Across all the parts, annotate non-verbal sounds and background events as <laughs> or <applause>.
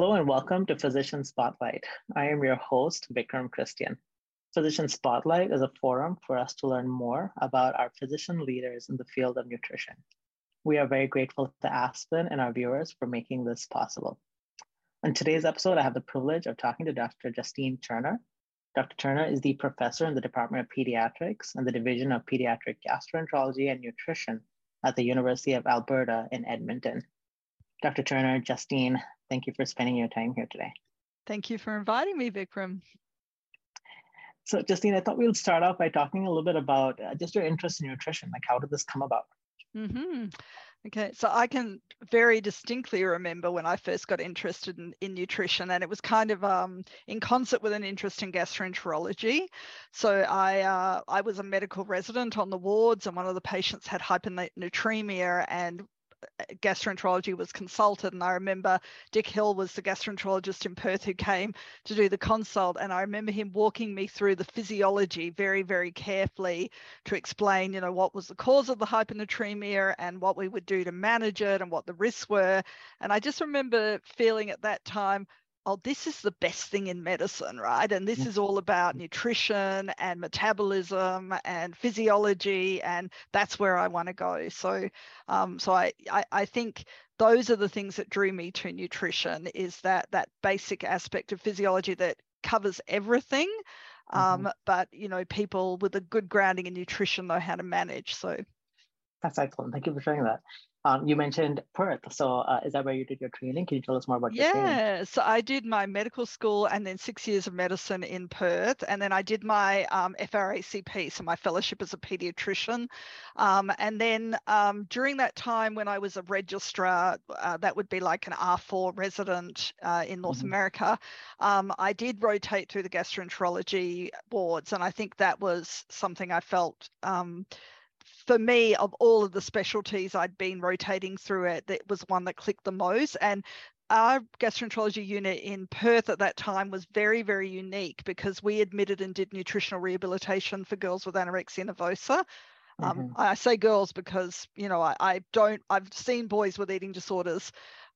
Hello and welcome to Physician Spotlight. I am your host, Vikram Christian. Physician Spotlight is a forum for us to learn more about our physician leaders in the field of nutrition. We are very grateful to Aspen and our viewers for making this possible. On today's episode, I have the privilege of talking to Dr. Justine Turner. Dr. Turner is the professor in the Department of Pediatrics and the Division of Pediatric Gastroenterology and Nutrition at the University of Alberta in Edmonton. Dr. Turner, Justine, thank you for spending your time here today. Thank you for inviting me, Vikram. So, Justine, I thought we would start off by talking a little bit about uh, just your interest in nutrition. Like, how did this come about? Mm-hmm. Okay, so I can very distinctly remember when I first got interested in, in nutrition, and it was kind of um, in concert with an interest in gastroenterology. So I uh, I was a medical resident on the wards, and one of the patients had hyponatremia, and gastroenterology was consulted. And I remember Dick Hill was the gastroenterologist in Perth who came to do the consult. And I remember him walking me through the physiology very, very carefully to explain, you know, what was the cause of the hyponatremia and what we would do to manage it and what the risks were. And I just remember feeling at that time, oh, this is the best thing in medicine, right? And this is all about nutrition and metabolism and physiology, and that's where I want to go. So, um, so I, I, I think those are the things that drew me to nutrition is that that basic aspect of physiology that covers everything. Um, mm-hmm. But you know, people with a good grounding in nutrition know how to manage. So that's excellent. Thank you for sharing that. Um, you mentioned Perth. So uh, is that where you did your training? Can you tell us more about yeah, your training? Yeah, so I did my medical school and then six years of medicine in Perth. And then I did my um, FRACP, so my fellowship as a pediatrician. Um, and then um, during that time when I was a registrar, uh, that would be like an R4 resident uh, in North mm-hmm. America, um, I did rotate through the gastroenterology wards. And I think that was something I felt um, for me, of all of the specialties I'd been rotating through it, that was one that clicked the most. And our gastroenterology unit in Perth at that time was very, very unique because we admitted and did nutritional rehabilitation for girls with anorexia nervosa. Um, mm-hmm. I say girls because you know I, I, don't. I've seen boys with eating disorders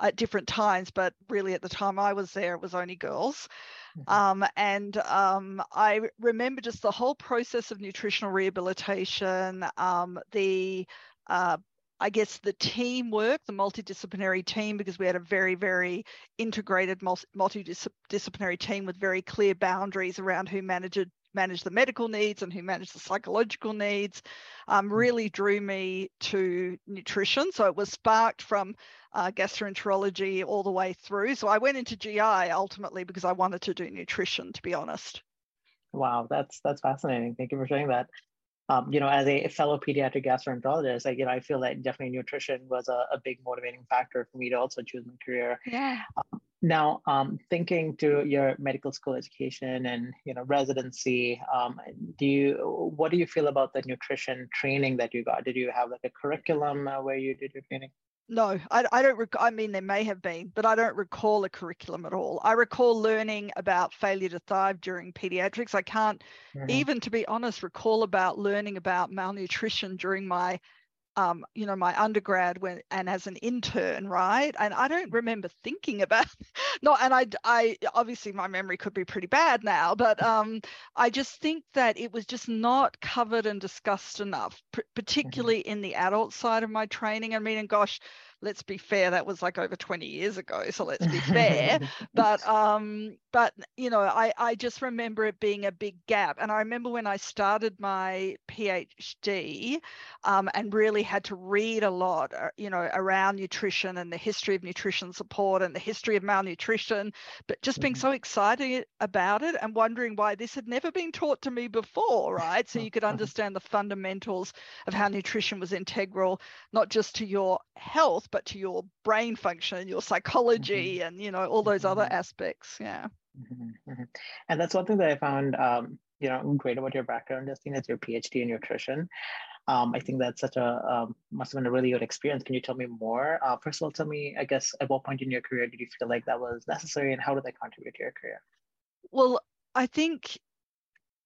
at different times, but really at the time I was there, it was only girls. <laughs> Um, and um, I remember just the whole process of nutritional rehabilitation, um, the uh, I guess the teamwork, the multidisciplinary team, because we had a very, very integrated multidisciplinary team with very clear boundaries around who managed manage the medical needs and who manage the psychological needs um, mm. really drew me to nutrition. So it was sparked from uh, gastroenterology all the way through. So I went into GI ultimately because I wanted to do nutrition, to be honest. Wow, that's that's fascinating. Thank you for sharing that. Um, you know, as a fellow pediatric gastroenterologist, like, you know, I feel that definitely nutrition was a, a big motivating factor for me to also choose my career. Yeah. Um, now, um, thinking to your medical school education and you know residency, um, do you what do you feel about the nutrition training that you got? Did you have like a curriculum uh, where you did your training? No, I, I don't. Rec- I mean, there may have been, but I don't recall a curriculum at all. I recall learning about failure to thrive during pediatrics. I can't mm-hmm. even, to be honest, recall about learning about malnutrition during my um, you know, my undergrad when and as an intern, right? And I don't remember thinking about <laughs> not, and I, I obviously my memory could be pretty bad now, but um, I just think that it was just not covered and discussed enough, mm-hmm. particularly mm-hmm. in the adult side of my training. I mean, and gosh, let's be fair, that was like over 20 years ago. So let's be fair. <laughs> but um, but you know, I, I just remember it being a big gap. And I remember when I started my PhD um, and really had to read a lot, uh, you know, around nutrition and the history of nutrition support and the history of malnutrition, but just being mm-hmm. so excited about it and wondering why this had never been taught to me before, right? So <laughs> you could understand the fundamentals of how nutrition was integral, not just to your health, but to your brain function, your psychology, mm-hmm. and you know all those mm-hmm. other aspects. Yeah. Mm-hmm. mm-hmm. And that's one thing that I found, um, you know, great about your background, Justine, is your PhD in nutrition. Um, I think that's such a um, must have been a really good experience. Can you tell me more? Uh, first of all, tell me, I guess, at what point in your career did you feel like that was necessary, and how did that contribute to your career? Well, I think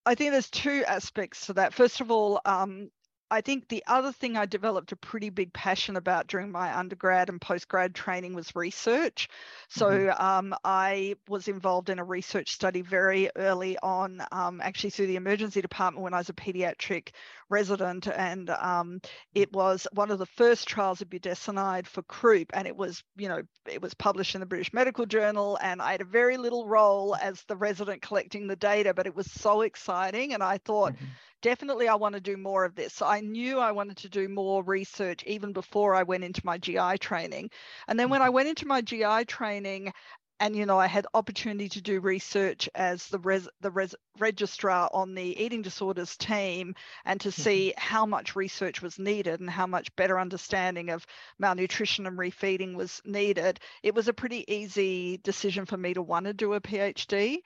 I think there's two aspects to that. First of all, um, I think the other thing I developed a pretty big passion about during my undergrad and postgrad training was research. So mm-hmm. um, I was involved in a research study very early on, um, actually through the emergency department when I was a pediatric resident, and um, it was one of the first trials of budesonide for croup, and it was, you know, it was published in the British Medical Journal, and I had a very little role as the resident collecting the data, but it was so exciting, and I thought. Mm-hmm definitely I want to do more of this. So I knew I wanted to do more research even before I went into my GI training. And then when I mm-hmm. went into my GI training, and you know I had opportunity to do research as the res, the res, registrar on the eating disorders team and to mm-hmm. see how much research was needed and how much better understanding of malnutrition and refeeding was needed it was a pretty easy decision for me to want to do a phd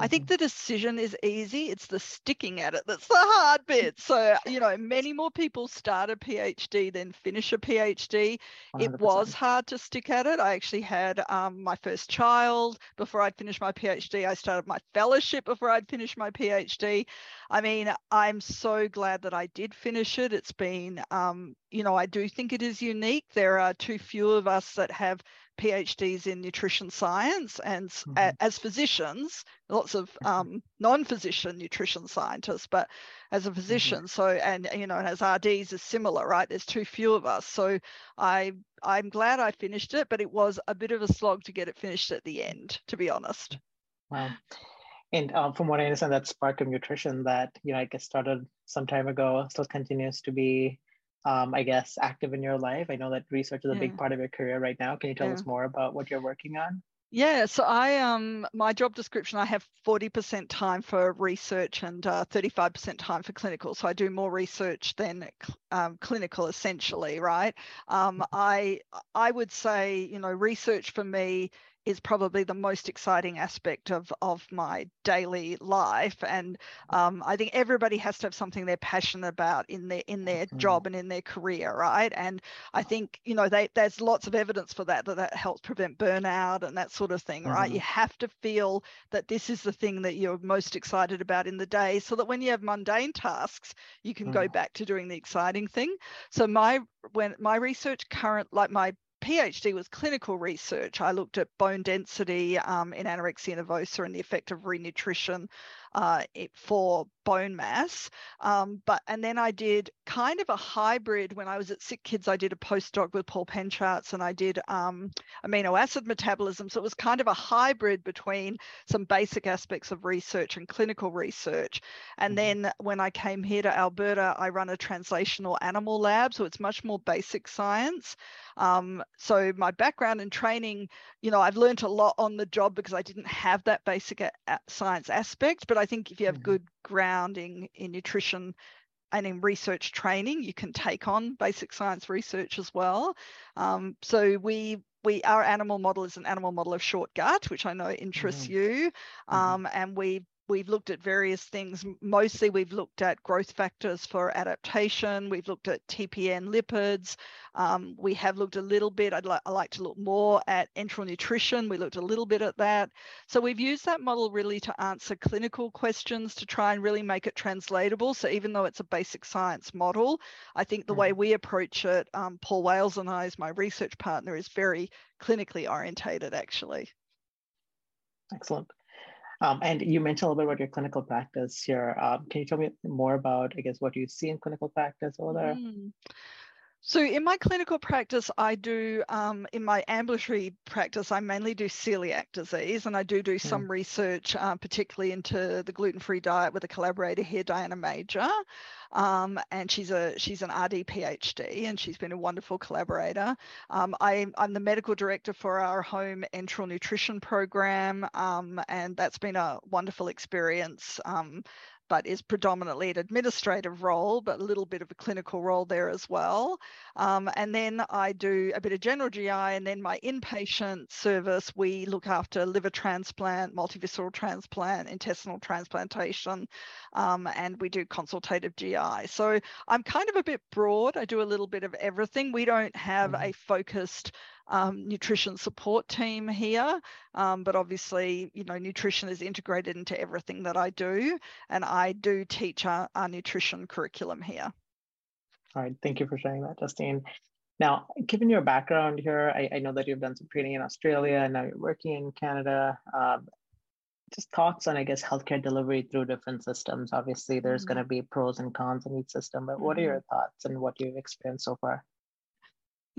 I think mm-hmm. the decision is easy. It's the sticking at it that's the hard bit. So, you know, many more people start a PhD than finish a PhD. 100%. It was hard to stick at it. I actually had um, my first child before I'd finished my PhD. I started my fellowship before I'd finished my PhD. I mean, I'm so glad that I did finish it. It's been, um, you know, I do think it is unique. There are too few of us that have PhDs in nutrition science, and mm-hmm. a, as physicians, lots of mm-hmm. um, non-physician nutrition scientists, but as a mm-hmm. physician, mm-hmm. so and you know, and as RDs is similar, right? There's too few of us, so I I'm glad I finished it, but it was a bit of a slog to get it finished at the end, to be honest. Wow. And um, from what I understand, that spark of nutrition that you know I guess started some time ago still continues to be um, I guess, active in your life? I know that research is a yeah. big part of your career right now. Can you tell yeah. us more about what you're working on? Yeah, so I um my job description I have 40% time for research and uh, 35% time for clinical. So I do more research than um, clinical essentially, right? Um, mm-hmm. I I would say you know research for me is probably the most exciting aspect of of my daily life and um, i think everybody has to have something they're passionate about in their in their mm-hmm. job and in their career right and i think you know they, there's lots of evidence for that that that helps prevent burnout and that sort of thing mm-hmm. right you have to feel that this is the thing that you're most excited about in the day so that when you have mundane tasks you can mm-hmm. go back to doing the exciting thing so my when my research current like my PhD was clinical research. I looked at bone density um, in anorexia nervosa and the effect of renutrition uh, for bone mass. Um, but and then I did kind of a hybrid when I was at Sick Kids. I did a postdoc with Paul Pencharz and I did um, amino acid metabolism. So it was kind of a hybrid between some basic aspects of research and clinical research. And mm-hmm. then when I came here to Alberta, I run a translational animal lab. So it's much more basic science. Um, so my background and training, you know, I've learned a lot on the job because I didn't have that basic a science aspect. But I think if you have mm-hmm. good grounding in nutrition and in research training, you can take on basic science research as well. Um, so we we our animal model is an animal model of short gut, which I know interests mm-hmm. you, um, mm-hmm. and we we've looked at various things. Mostly, we've looked at growth factors for adaptation. We've looked at TPN lipids. Um, we have looked a little bit, I'd li- I like to look more at enteral nutrition. We looked a little bit at that. So we've used that model really to answer clinical questions to try and really make it translatable. So even though it's a basic science model, I think the mm-hmm. way we approach it, um, Paul Wales and I, as my research partner, is very clinically orientated actually. Excellent. Um, and you mentioned a little bit about your clinical practice here. Um, can you tell me more about, I guess, what you see in clinical practice over there? Mm. So in my clinical practice, I do um, in my ambulatory practice, I mainly do celiac disease, and I do do some mm. research, um, particularly into the gluten-free diet with a collaborator here, Diana Mager, um, and she's a she's an RD PhD, and she's been a wonderful collaborator. Um, I, am the medical director for our home enteral nutrition program, um, and that's been a wonderful experience um, but is predominantly an administrative role, but a little bit of a clinical role there as well. Um, and then I do a bit of general GI, and then my inpatient service, we look after liver transplant, multivisceral transplant, intestinal transplantation, um, and we do consultative GI. So I'm kind of a bit broad. I do a little bit of everything. We don't have mm-hmm. a focused um, nutrition support team here, um, but obviously, you know, nutrition is integrated into everything that I do, and I do teach our, our nutrition curriculum here. All right, thank you for sharing that, Justine. Now, given your background here, I, I know that you've done some training in Australia and now you're working in Canada. Um, just thoughts on, I guess, healthcare delivery through different systems. Obviously, there's mm-hmm. going to be pros and cons in each system, but what are your mm-hmm. thoughts and what you've experienced so far?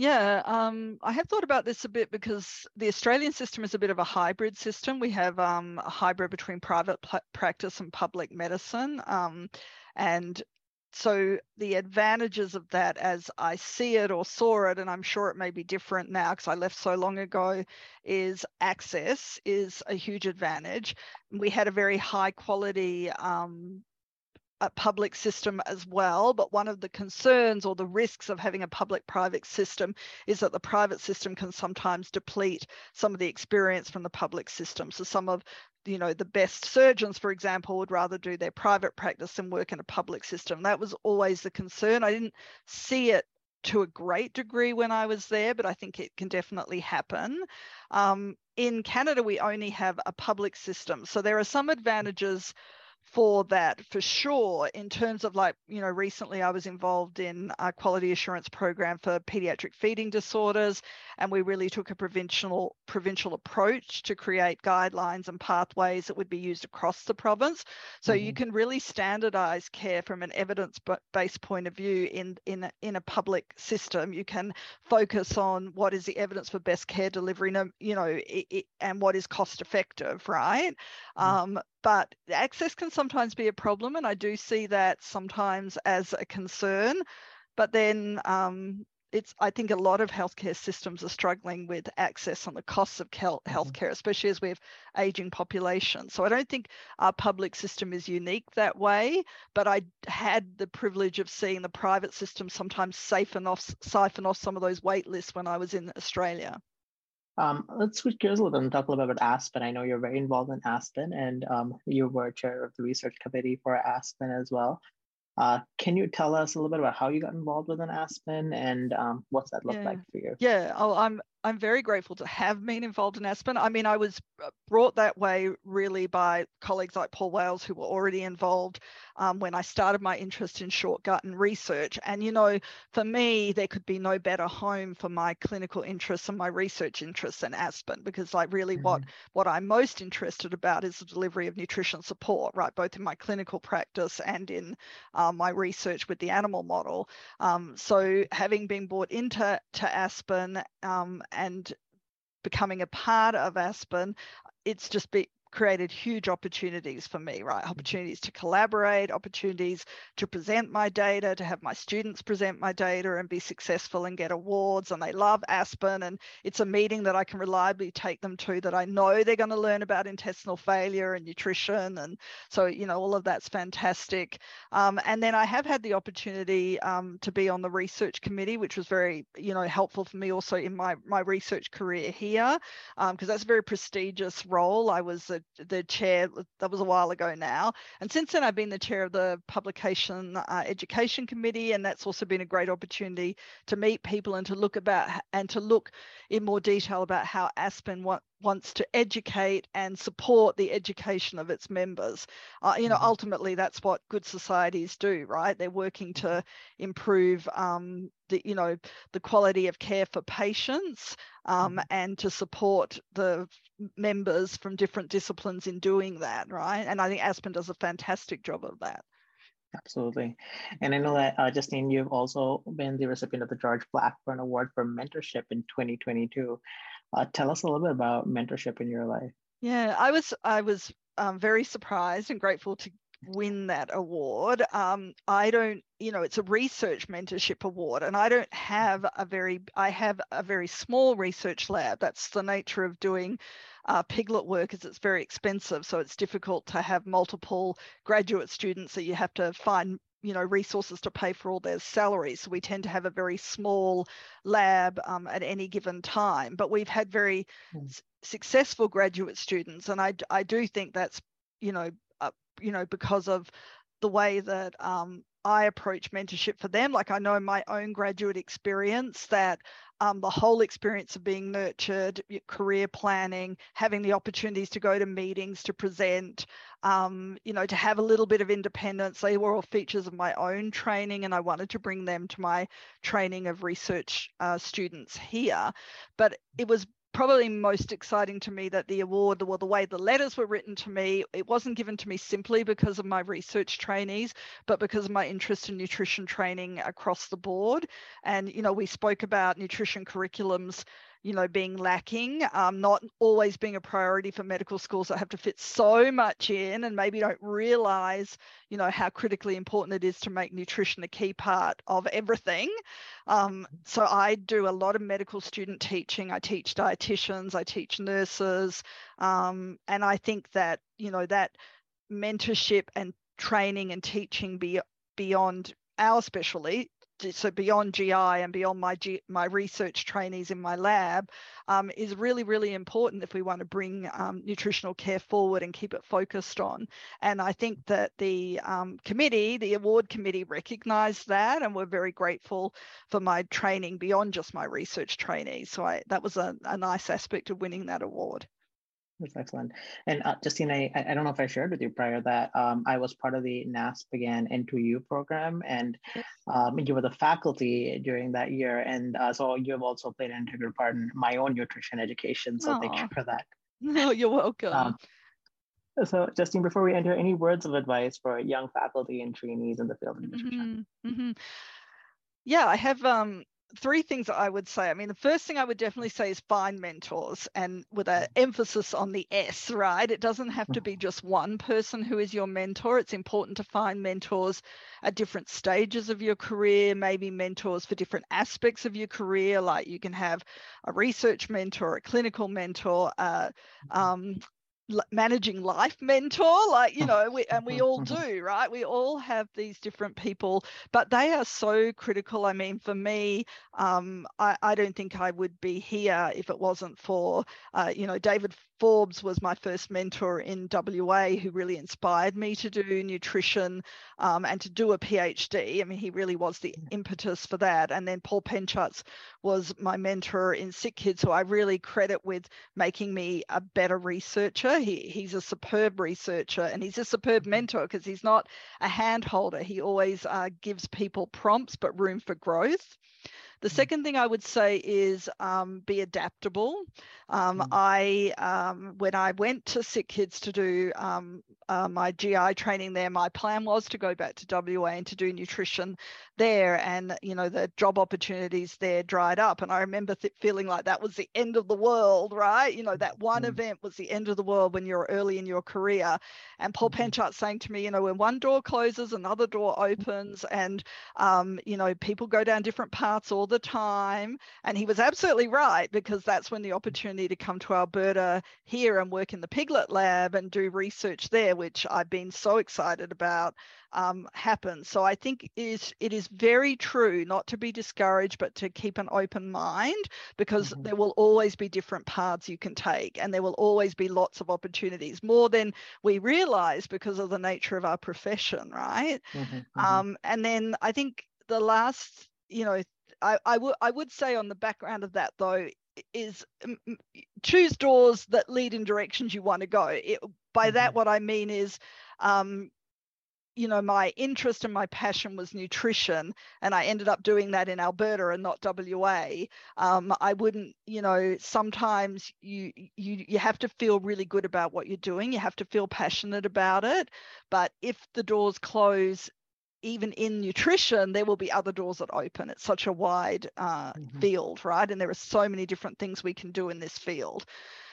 Yeah, um, I have thought about this a bit because the Australian system is a bit of a hybrid system. We have um, a hybrid between private practice and public medicine. Um, and so the advantages of that as I see it or saw it, and I'm sure it may be different now because I left so long ago, is access is a huge advantage. We had a very high quality um, a public system as well. But one of the concerns or the risks of having a public private system is that the private system can sometimes deplete some of the experience from the public system. So some of you know the best surgeons for example would rather do their private practice than work in a public system that was always the concern i didn't see it to a great degree when I was there, but I think it can definitely happen. Um, in Canada, we only have a public system. So there are some advantages for that for sure in terms of like you know recently i was involved in a quality assurance program for pediatric feeding disorders and we really took a provincial provincial approach to create guidelines and pathways that would be used across the province so mm-hmm. you can really standardize care from an evidence based point of view in in in a public system you can focus on what is the evidence for best care delivery you know it, it, and what is cost effective right mm-hmm. um, but access can sometimes be a problem, and I do see that sometimes as a concern. But then um, it's I think a lot of healthcare systems are struggling with access and the costs of mm-hmm. healthcare, especially as we have aging populations. So I don't think our public system is unique that way. But I had the privilege of seeing the private system sometimes siphon off siphon off some of those wait lists when I was in Australia. Um, let's switch gears a little bit and talk a little bit about Aspen. I know you're very involved in Aspen and um, you were chair of the research committee for Aspen as well. Uh, can you tell us a little bit about how you got involved with an Aspen and um, what's that look yeah. like for you? Yeah, oh, I'm I'm very grateful to have been involved in Aspen. I mean, I was uh, brought that way really by colleagues like Paul Wales, who were already involved um, when I started my interest in short gut and research. And, you know, for me, there could be no better home for my clinical interests and my research interests than Aspen, because, like, really mm-hmm. what, what I'm most interested about is the delivery of nutrition support, right, both in my clinical practice and in uh, my research with the animal model. Um, so, having been brought into to Aspen, um, and becoming a part of Aspen, it's just be, created huge opportunities for me, right? Mm-hmm. Opportunities to collaborate, opportunities to present my data, to have my students present my data and be successful and get awards. And they love Aspen. And it's a meeting that I can reliably take them to that I know they're going to learn about intestinal failure and nutrition. And so, you know, all of that's fantastic. Um, and then I have had the opportunity um, to be on the research committee, which was very, you know, helpful for me also in my, my research career here, because um, that's a very prestigious role. I was a the, chair. That was a while ago now. And since then, I've been the chair of the Publication uh, Education Committee, and that's also been a great opportunity to meet people and to look about and to look in more detail about how Aspen want, wants to educate and support the education of its members. Uh, you know, mm-hmm. ultimately, that's what good societies do, right? They're working to mm-hmm. improve um, the, you know, the quality of care for patients um, mm-hmm. and to support the members from different disciplines in doing that, right? And I think Aspen does a fantastic job of that. Absolutely. And I know that, uh, Justine, you've also been the recipient of the George Blackburn Award for Mentorship in 2022. Uh, tell us a little bit about mentorship in your life. Yeah, I was I was um, very surprised and grateful to win that award. Um, I don't, you know, it's a research mentorship award, and I don't have a very, I have a very small research lab. That's the nature of doing uh, piglet work, is it's very expensive, so it's difficult to have multiple graduate students that you have to find you know resources to pay for all their salaries so we tend to have a very small lab um, at any given time but we've had very mm. s- successful graduate students and I, I do think that's you know you know, because of the way that um, I approach mentorship for them. Like I know my own graduate experience that um, the whole experience of being nurtured, career planning, having the opportunities to go to meetings, to present, um, you know, to have a little bit of independence. They were all features of my own training, and I wanted to bring them to my training of research uh, students here. But it was probably most exciting to me that the award, well, the way the letters were written to me, it wasn't given to me simply because of my research trainees, but because of my interest in nutrition training across the board. And, you know, we spoke about nutrition curriculums you know, being lacking, um, not always being a priority for medical schools that have to fit so much in and maybe don't realize, you know, how critically important it is to make nutrition a key part of everything. Um, so I do a lot of medical student teaching. I teach dietitians, I teach nurses, um, and I think that, you know, that mentorship and training and teaching be, beyond our specialty so beyond GI and beyond my G, my research trainees in my lab um, is really really important if we want to bring um, nutritional care forward and keep it focused on. And I think that the um, committee, the award committee, recognised that, and we're very grateful for my training beyond just my research trainees. So I, that was a, a nice aspect of winning that award. That's excellent. And uh, Justine, I, I don't know if I shared with you prior that um, I was part of the NASPGHAN N2U program, and um, you were the faculty during that year. And uh, so you have also played an integral part in my own nutrition education. So Aww. thank you for that. <laughs> No, you're welcome. Um, so, Justine, before we enter, any words of advice for young faculty and trainees in the field of nutrition? Mm-hmm. Mm-hmm. Yeah, I have um, three things I would say. I mean, the first thing I would definitely say is find mentors and with an emphasis on the S, right? It doesn't have to be just one person who is your mentor. It's important to find mentors at different stages of your career, maybe mentors for different aspects of your career. Like you can have a research mentor, a clinical mentor, uh, mm-hmm. um, managing life mentor like you know we, and we all <laughs> do right? We all have these different people but they are so critical. I mean for me um, I, I, don't think i would be here if it wasn't for uh, you know david Forbes was my first mentor in WA who really inspired me to do nutrition um, and to do a PhD. I mean, he really was the impetus for that. And then Paul Pencharz was my mentor in Sick Kids, who I really credit with making me a better researcher. He, he's a superb researcher and he's a superb mm-hmm. mentor because he's not a hand holder. He always uh, gives people prompts but room for growth. The mm. second thing I would say is um, be adaptable. Um, mm. I, um, when I went to Sick Kids to do um, uh, my GI training there, my plan was to go back to WA and to do nutrition there. And, you know, the job opportunities there dried up. And I remember th- feeling like that was the end of the world, right? You know, that one mm. event was the end of the world when you're early in your career. And Paul mm-hmm. Pencharz saying to me, you know, when one door closes, another door opens. And, um, you know, people go down different paths all the time. And he was absolutely right because that's when the opportunity to come to Alberta here and work in the Piglet Lab and do research there which I've been so excited about, um, happens. So I think it is, it is very true not to be discouraged, but to keep an open mind because mm-hmm. there will always be different paths you can take and there will always be lots of opportunities, more than we realize because of the nature of our profession, right? Mm-hmm. Mm-hmm. Um, and then I think the last, you know, I, I would I would say on the background of that though is choose doors that lead in directions you want to go. It, by mm-hmm. that, what I mean is, um, you know, my interest and my passion was nutrition, and I ended up doing that in Alberta and not WA. Um, I wouldn't, you know, sometimes you you you have to feel really good about what you're doing. You have to feel passionate about it. But if the doors close even in nutrition, there will be other doors that open. It's such a wide uh, mm-hmm. field, right? And there are so many different things we can do in this field.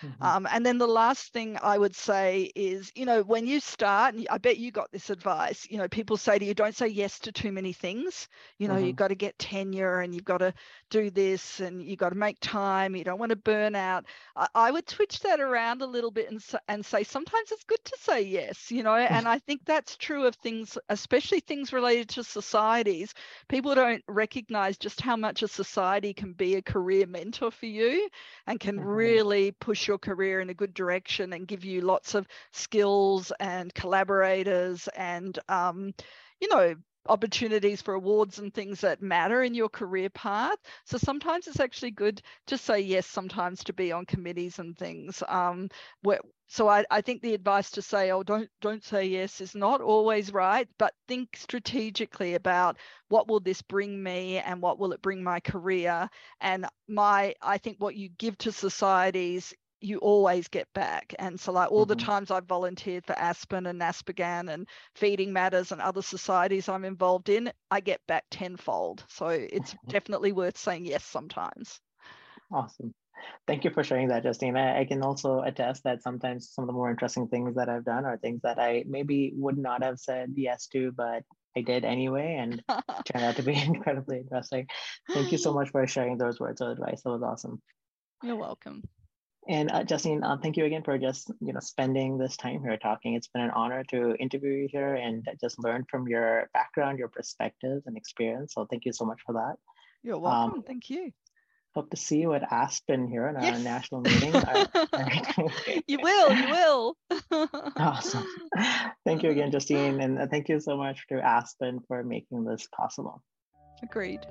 Mm-hmm. Um, and then the last thing I would say is, you know, when you start, and I bet you got this advice, you know, people say to you, don't say yes to too many things. You know, mm-hmm. you've got to get tenure and you've got to do this and you've got to make time. You don't want to burn out. I, I would switch that around a little bit and, and say sometimes it's good to say yes, you know, and <laughs> I think that's true of things, especially things related to societies. People don't recognize just how much a society can be a career mentor for you and can mm-hmm. really push your career in a good direction and give you lots of skills and collaborators and um, you know opportunities for awards and things that matter in your career path. So sometimes it's actually good to say yes, sometimes to be on committees and things. Um, where, so I, I think the advice to say, oh, don't don't say yes is not always right, but think strategically about what will this bring me and what will it bring my career. And my I think what you give to societies you always get back. And so, like all mm-hmm. the times I've volunteered for Aspen and NASPGHAN and Feeding Matters and other societies I'm involved in, I get back tenfold. So it's <laughs> definitely worth saying yes sometimes. Awesome. Thank you for sharing that, Justine. I, I, can also attest that sometimes some of the more interesting things that I've done are things that I maybe would not have said yes to, but I did anyway, and <laughs> turned out to be <laughs> incredibly interesting. Thank you so much for sharing those words of advice. That was awesome. You're welcome. And uh, Justine, uh, thank you again for just you know spending this time here talking. It's been an honor to interview you here and just learn from your background, your perspectives, and experience. So thank you so much for that. You're welcome. Um, thank you. Hope to see you at Aspen here in yes. our national meeting. <laughs> <laughs> you will. You will. <laughs> awesome. Thank you again, Justine, and uh, thank you so much to Aspen for making this possible. Agreed.